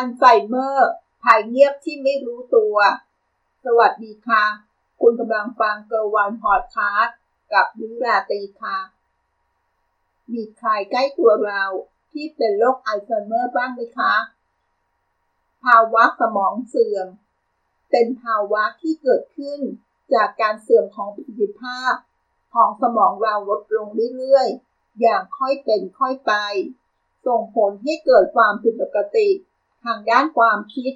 อัลไซเมอร์ภัยเงียบที่ไม่รู้ตัว สวัสดีค่ะ คุณกำลังฟังเกอร์วันพอดคาสต์กับยุราตีค่ะ มีใครใกล้ตัวเราที่เป็นโรคอัลไซเมอร์บ้างไหมคะ ภาวะสมองเสื่อม เป็นภาวะที่เกิดขึ้นจากการเสื่อมของประสิทธิภาพ ของสมองเราลดลงเรื่อยๆ อย่างค่อยเป็นค่อยไป ส่งผลให้เกิดความผิดปกติ ทางด้านความคิด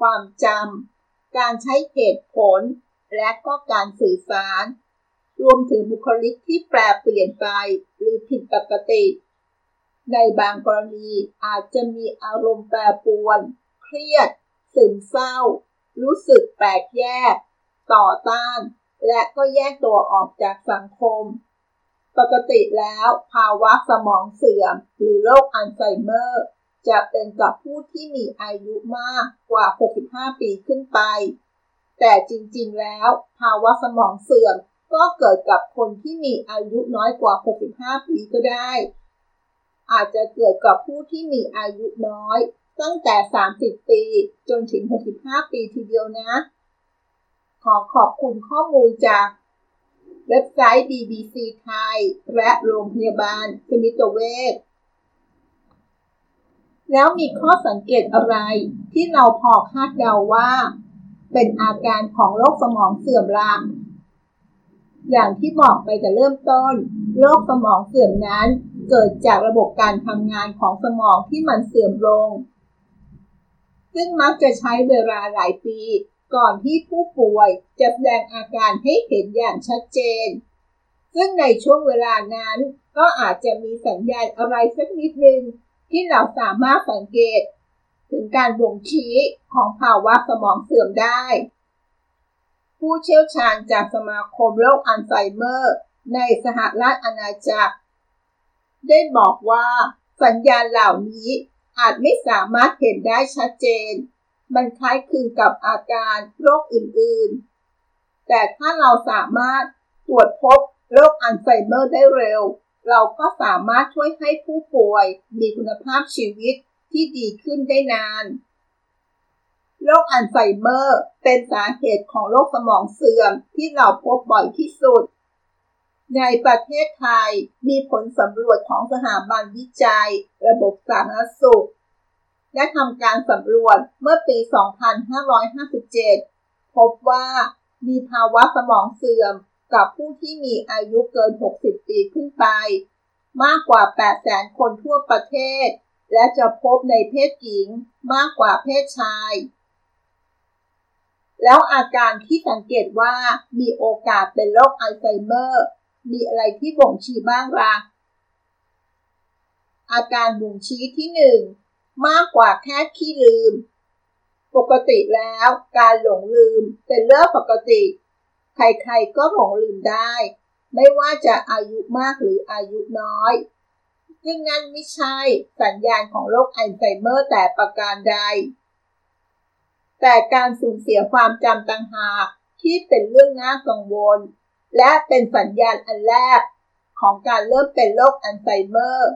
ความจำ การใช้เหตุผล และก็การสื่อสาร รวมถึงบุคลิกที่แปรเปลี่ยนไปหรือผิดปกติ ในบางกรณีอาจจะมีอารมณ์แปรปรวน เครียด ซึมเศร้า รู้สึกแปลกแยก ต่อต้าน และก็แยกตัวออกจากสังคมปกติแล้วภาวะสมองเสื่อม หรือโรคอัลไซเมอร์ จะเป็นกับผู้ที่มีอายุมากกว่า 65 ปีขึ้นไป แต่จริงๆ แล้ว ภาวะสมองเสื่อมก็เกิดกับคนที่มีอายุน้อยกว่า 65 ปีก็ได้ อาจจะเกิดกับผู้ที่มีอายุน้อย ตั้งแต่ 30 ปีจนถึง 65 ปีทีเดียวนะ ขอขอบคุณข้อมูลจากเว็บไซต์ BBC ไทย และโรงพยาบาลสมิติเวช แล้วมีข้อสังเกตอะไร ที่เราพอคาดเดาว่า เป็นอาการของโรคสมองเสื่อมละอย่างที่บอกไปแต่เริ่มต้นโรคสมองเสื่อมนั้น เกิดจากระบบการทำงานของสมองที่มันเสื่อมลง ซึ่งมักจะใช้เวลาหลายปี ก่อนที่ผู้ป่วยจะแสดงอาการให้เห็นอย่างชัดเจน ซึ่งในช่วงเวลานั้นก็อาจจะมีสัญญาณอะไรสักนิดนึง ที่เราสามารถสังเกต ถึงการบ่งชี้ของภาวะสมองเสื่อมได้ ผู้เชี่ยวชาญจากสมาคมโรคอัลไซเมอร์ ในสหรัฐอาณาจักร ได้บอกว่าสัญญาณเหล่านี้อาจไม่สามารถเห็นได้ชัดเจน มันคล้ายคลึงกับอาการโรคอื่นๆ แต่ถ้าเราสามารถตรวจพบโรคอัลไซเมอร์ได้เร็ว เราก็สามารถช่วยให้ผู้ป่วยมีคุณภาพชีวิตที่ดีขึ้นได้นาน โรคอัลไซเมอร์เป็นสาเหตุของโรคสมองเสื่อมที่เราพบบ่อยที่สุด ในประเทศไทยมีผลสำรวจของสถาบันวิจัย ระบบสาธารณสุขได้ทำการสำรวจเมื่อปี 2557 พบว่ามีภาวะสมองเสื่อม กับผู้ที่มีอายุเกิน 60 ปีขึ้นไป มากกว่า800,000คนทั่วประเทศ และจะพบในเพศหญิงมากกว่าเพศชาย แล้วอาการที่สังเกตว่ามีโอกาสเป็นโรคอัลไซเมอร์ มีอะไรที่บ่งชี้บ้างละ่ะอาการบ่งชี้ที่ 1 มากกว่าแค่ขี้ลืม ปกติแล้วการหลงลืมเป็นเรื่องปกติ ใครๆก็หลงลืมได้ ไม่ว่าจะอายุมากหรืออายุน้อย ซึ่งนั่นไม่ใช่สัญญาณของโรคอัลไซเมอร์แต่ประการใด แต่การสูญเสียความจำต่างหากที่เป็นเรื่องน่ากังวล และเป็นสัญญาณอันแรกของการเริ่มเป็นโรคอัลไซเมอร์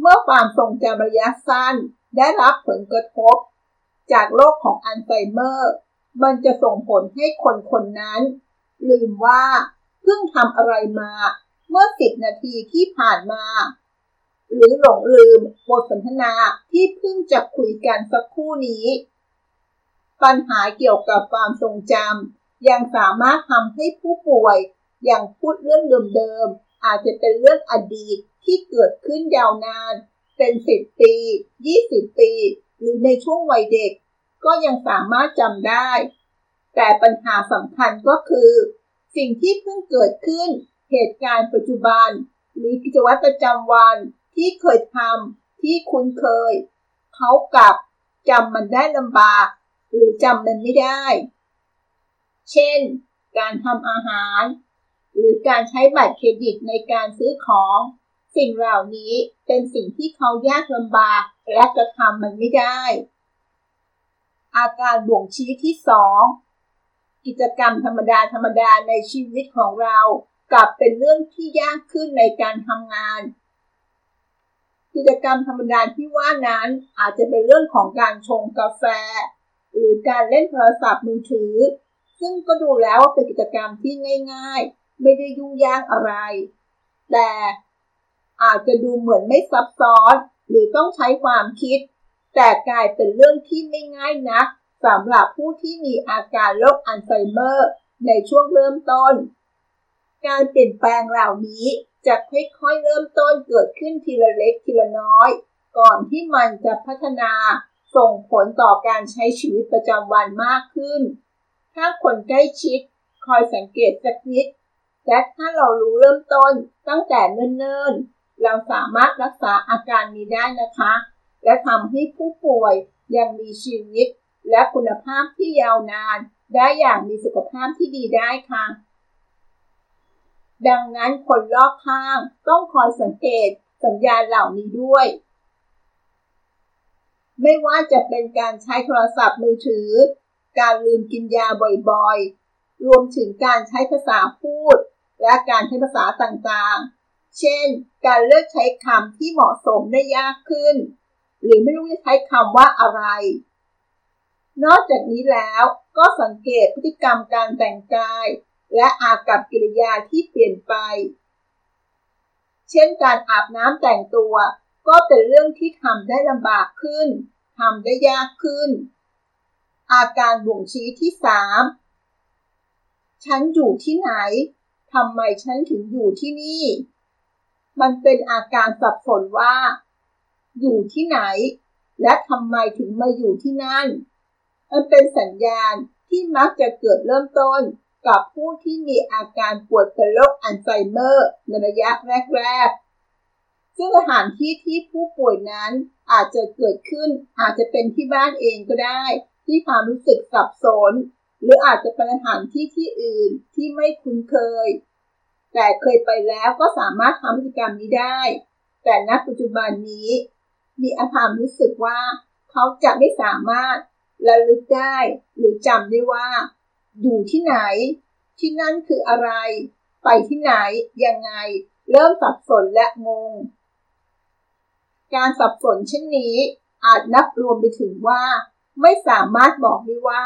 เมื่อความทรงจำระยะสั้นได้รับผลกระทบ จากโรคของอัลไซเมอร์ มันจะส่งผลให้คนคนนั้น ลืมว่าเพิ่งทำอะไรมา เมื่อสิบนาทีที่ผ่านมา หรือหลงลืมบทสนทนาที่เพิ่งจะคุยกันสักครู่นี้ ปัญหาเกี่ยวกับความทรงจำยังสามารถทำให้ผู้ป่วยอย่างพูดเรื่องเดิมๆอาจจะเป็นเรื่องอดีตที่เกิดขึ้นยาวนาน เป็นสิบปี 20 ปี หรือในช่วงวัยเด็ก ก็ยังสามารถจำได้ แต่ปัญหาสำคัญก็คือ สิ่งที่เพิ่งเกิดขึ้น เหตุการณ์ปัจจุบัน หรือกิจวัตรประจำวันที่เคยทำที่คุ้นเคย เขากับจำมันได้ลำบาก หรือจำมันไม่ได้ เช่น การทำอาหาร หรือการใช้บัตรเครดิตในการซื้อของ สิ่งเหล่านี้เป็นสิ่งที่เขายากลำบากและกระทำมันไม่ได้ อาการบ่งชี้ที่สองกิจกรรมธรรมดาธรรมดาในชีวิตของเรากลับเป็นเรื่องที่ยากขึ้นในการทำงาน กิจกรรมธรรมดาที่ว่านั้นอาจจะเป็นเรื่องของการชงกาแฟ หรือการเล่นโทรศัพท์มือถือ ซึ่งก็ดูแล้วว่าเป็นกิจกรรมที่ง่าย ๆ ไม่ได้ยุ่งยากอะไร แต่อาจจะดูเหมือนไม่ซับซ้อน หรือต้องใช้ความคิด แต่กลายเป็นเรื่องที่ไม่ง่ายนักสำหรับผู้ที่มีอาการโรคอัลไซเมอร์ในช่วงเริ่มต้น การเปลี่ยนแปลงเหล่านี้จะค่อยๆเริ่มต้นเกิดขึ้นทีละเล็กทีละน้อย ก่อนที่มันจะพัฒนาส่งผลต่อการใช้ชีวิตประจำวันมากขึ้น ถ้าคนใกล้ชิดคอยสังเกตสักนิด และถ้าเรารู้เริ่มต้นตั้งแต่เนิ่นๆ เราสามารถรักษาอาการนี้ได้นะคะ และทำให้ผู้ป่วยยังมีชีวิต และคุณภาพที่ยาวนาน ได้อย่างมีสุขภาพที่ดีได้ค่ะ ดังนั้นคนรอบข้างต้องคอยสังเกตสัญญาณเหล่านี้ด้วย ไม่ว่าจะเป็นการใช้โทรศัพท์มือถือ การลืมกินยาบ่อยๆ รวมถึงการใช้ภาษาพูด และการใช้ภาษาต่างๆ เช่น การเลือกใช้คำที่เหมาะสมได้ยากขึ้น หรือไม่รู้จะใช้คำว่าอะไร นอกจากนี้แล้วก็สังเกตพฤติกรรมการแต่งกาย และอากับกิริยาที่เปลี่ยนไป เช่นการอาบน้ำแต่งตัว ก็เป็นเรื่องที่ทำได้ลำบากขึ้นทำได้ยากขึ้น อาการบ่งชี้ที่สามฉันอยู่ที่ไหนทำไมฉันถึงอยู่ที่นี่ มันเป็นอาการสับสนว่า อยู่ที่ไหน และทำไมถึงมาอยู่ที่นั่น มันเป็นสัญญาณที่มักจะเกิดเริ่มต้นกับผู้ที่มีอาการปวดเป็นโรคอัลไซเมอร์ในระยะแรกๆ ซึ่งสถานที่ที่ผู้ป่วยนั้นอาจจะเกิดขึ้นอาจจะเป็นที่บ้านเองก็ได้ ที่ความรู้สึกสับสน หรืออาจจะเป็นสถานที่ที่อื่นที่ไม่คุ้นเคย แต่เคยไปแล้วก็สามารถทำกิจกรรมนี้ได้ แต่ณปัจจุบันนี้ มีอาการรู้สึกว่า เขาจะไม่สามารถระลึกได้ หรือจำได้ว่า อยู่ที่ไหน ที่นั่นคืออะไร ไปที่ไหน ยังไง เริ่มสับสนและงง การสับสนเช่นนี้อาจนับรวมไปถึงว่า ไม่สามารถบอกได้ว่า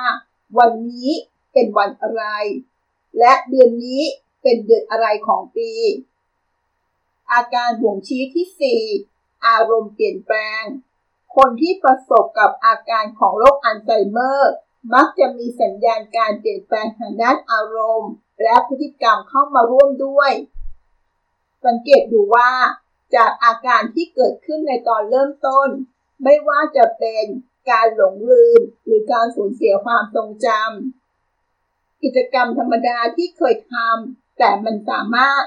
วันนี้เป็นวันอะไร และเดือนนี้เป็นเดือนอะไรของปี อาการบ่งชี้ที่4 อารมณ์เปลี่ยนแปลง คนที่ประสบกับอาการของโรคอัลไซเมอร์ มักจะมีสัญญาณการเปลี่ยนแปลงทางด้านอารมณ์ และพฤติกรรมเข้ามาร่วมด้วย สังเกตดูว่า จากอาการที่เกิดขึ้นในตอนเริ่มต้น ไม่ว่าจะเป็นการหลงลืม หรือการสูญเสียความทรงจำกิจกรรมธรรมดาที่เคยทำแต่มันสามารถ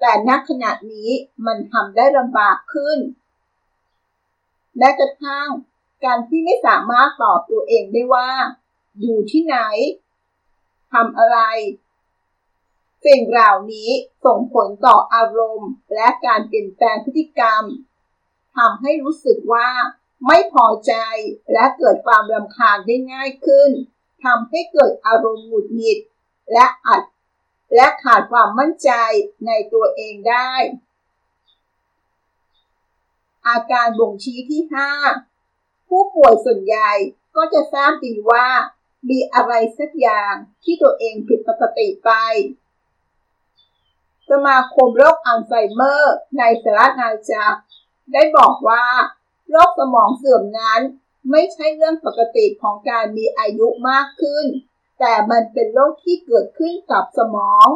แต่ณขณะนี้มันทำได้ลำบากขึ้น แม้กระทั่งการที่ไม่สามารถตอบตัวเองได้ว่า อยู่ที่ไหนทำอะไร สิ่งเหล่านี้ส่งผลต่ออารมณ์ และการเปลี่ยนแปลงพฤติกรรมทำให้รู้สึกว่าไม่พอใจและเกิดความรำคาญได้ง่ายขึ้นทำให้เกิดอารมณ์หงุดหงิด และอัดและขาดความมั่นใจในตัวเองได้ อาการบ่งชี้ที่ 5 ผู้ป่วยส่วนใหญ่ก็จะทราบดีว่า มีอะไรสักอย่างที่ตัวเองผิดปกติไป สมาคมโรคอัลไซเมอร์ในสหราชอาณาจักรได้บอกว่าโรคสมองเสื่อมนั้นไม่ใช่เรื่องปกติของการมีอายุมากขึ้น แต่มันเป็นโรคที่เกิดขึ้นกับสมอง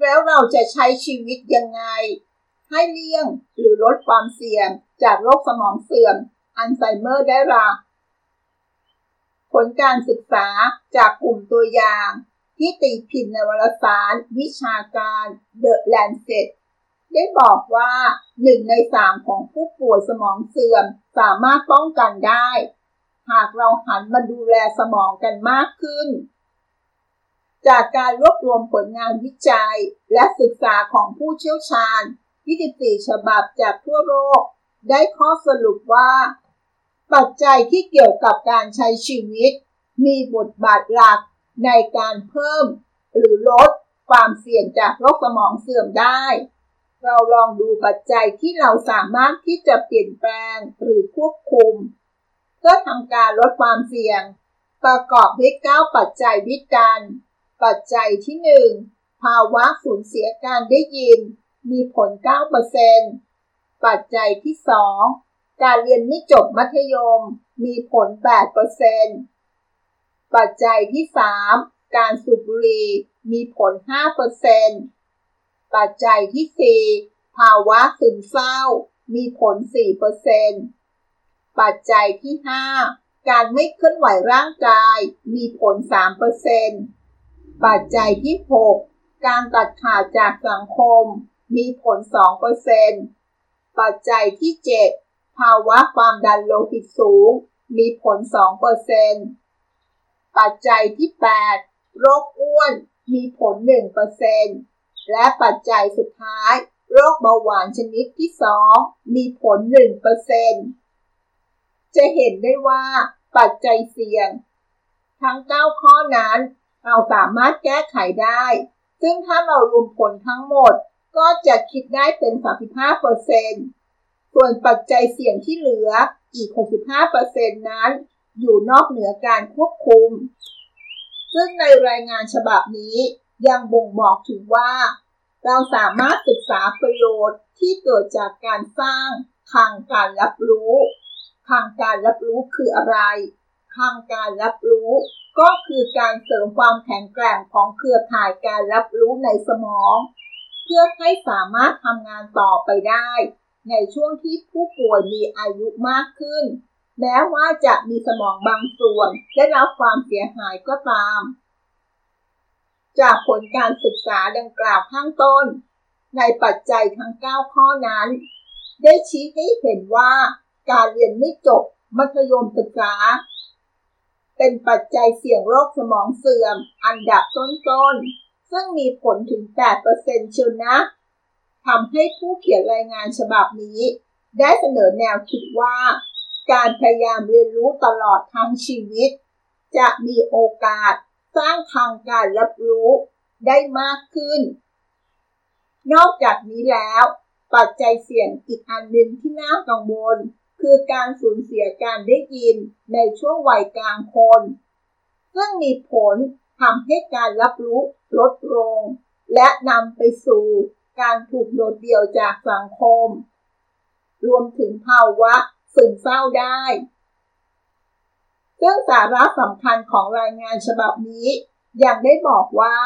แล้วเราจะใช้ชีวิตยังไง ให้เลี่ยงหรือลดความเสี่ยงจากโรคสมองเสื่อม อัลไซเมอร์ได้ละผลการศึกษาจากกลุ่มตัวอย่าง ที่ตีพิมพ์ในวารสาร วิชาการ The Lancet ได้บอกว่าหนึ่งในสามของผู้ป่วยสมองเสื่อมสามารถป้องกันได้ หากเราหันมาดูแลสมองกันมากขึ้น จากการรวบรวมผลงานวิจัยและศึกษาของผู้เชี่ยวชาญ 24 ฉบับจากทั่วโลก ได้ข้อสรุปว่า ปัจจัยที่เกี่ยวกับการใช้ชีวิต มีบทบาทหลักในการเพิ่ม หรือลดความเสี่ยงจากโรคสมองเสื่อมได้ เราลองดูปัจจัยที่เราสามารถที่จะเปลี่ยนแปลงหรือควบคุม เพื่อทำการลดความเสี่ยง ประกอบด้วย9ปัจจัยด้วยกัน ปัจจัยที่ 1 ภาวะสูญเสียการได้ยิน มีผล 9%ปัจจัยที่ 2 การเรียนไม่จบมัธยม มีผล 8%ปัจจัยที่ 3 การสูบบุหรี่มีผล 5%ปัจจัยที่ 4 ภาวะซึมเศร้า มีผล 4%ปัจจัยที่ 5 การไม่เคลื่อนไหวร่างกาย มีผล 3%ปัจจัยที่ 6 การตัดขาดจากสังคม มีผล 2%ปัจจัยที่ 7 ภาวะความดันโลหิตสูง มีผล 2%ปัจจัยที่ 8 โรคอ้วน มีผล 1%และปัจจัยสุดท้าย โรคเบาหวานชนิดที่ 2 มีผล 1%จะเห็นได้ว่าปัจจัยเสี่ยง ทั้ง 9 ข้อนั้นเราสามารถแก้ไขได้ ซึ่งถ้าเรารวมผลทั้งหมด ก็จะคิดได้เป็น 35%ส่วนปัจจัยเสี่ยงที่เหลืออีก 65%นั้น อยู่นอกเหนือการควบคุม ซึ่งในรายงานฉบับนี้ยังบ่งบอกถึงว่า เราสามารถศึกษาประโยชน์ที่เกิดจากการสร้างคลังการรับรู้คลังการรับรู้คืออะไรคลังการรับรู้ก็คือการเสริมความแข็งแกร่งของเครือข่ายการรับรู้ในสมอง พื่อให้สามารถทำงานต่อไปได้ ในช่วงที่ผู้ป่วยมีอายุมากขึ้น แม้ว่าจะมีสมองบางส่วนได้รับความเสียหายก็ตาม จากผลการศึกษาดังกล่าวข้างต้น ในปัจจัยทั้ง 9 ข้อนั้น ได้ชี้ให้เห็นว่าการเรียนไม่จบมัธยมศึกษา เป็นปัจจัยเสี่ยงโรคสมองเสื่อมอันดับต้นๆ ซึ่งมีผลถึง 8%เชียวนะทำให้ผู้เขียนรายงานฉบับนี้ ได้เสนอแนวคิดว่า การพยายามเรียนรู้ตลอดทั้งชีวิต จะมีโอกาสสร้างทางการรับรู้ได้มากขึ้น นอกจากนี้แล้ว ปัจจัยเสี่ยงอีกอันหนึ่งที่น่ากังวล คือการสูญเสียการได้ยินในช่วงวัยกลางคน ซึ่งมีผล ทำให้การรับรู้ลดลง และนำไปสู่การถูกโดดเดี่ยวจากสังคม รวมถึงภาวะซึมเศร้าได้ซึ่งสาระสำคัญของรายงานฉบับนี้ ยังได้บอกว่า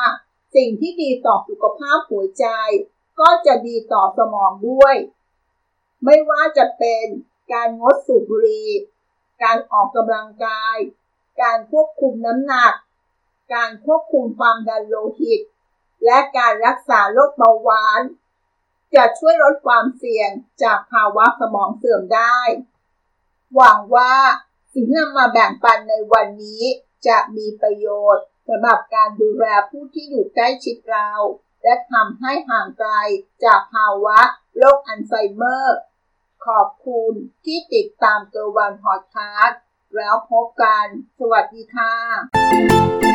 สิ่งที่ดีต่อสุขภาพหัวใจ ก็จะดีต่อสมองด้วย ไม่ว่าจะเป็นการงดสูบบุหรี่การออกกำลังกาย การควบคุมน้ำหนัก การควบคุมความดันโลหิต และการรักษาโรคเบาหวาน จะช่วยลดความเสี่ยงจากภาวะสมองเสื่อมได้ หวังว่าสิ่งที่นำมาแบ่งปันในวันนี้จะมีประโยชน์สำหรับการดูแลผู้ที่อยู่ใกล้ชิดเรา และทำให้ห่างไกลจากภาวะโรคอัลไซเมอร์ ขอบคุณที่ติดตามเกอร์วันพอดคาสต์แล้วพบกัน สวัสดีค่ะ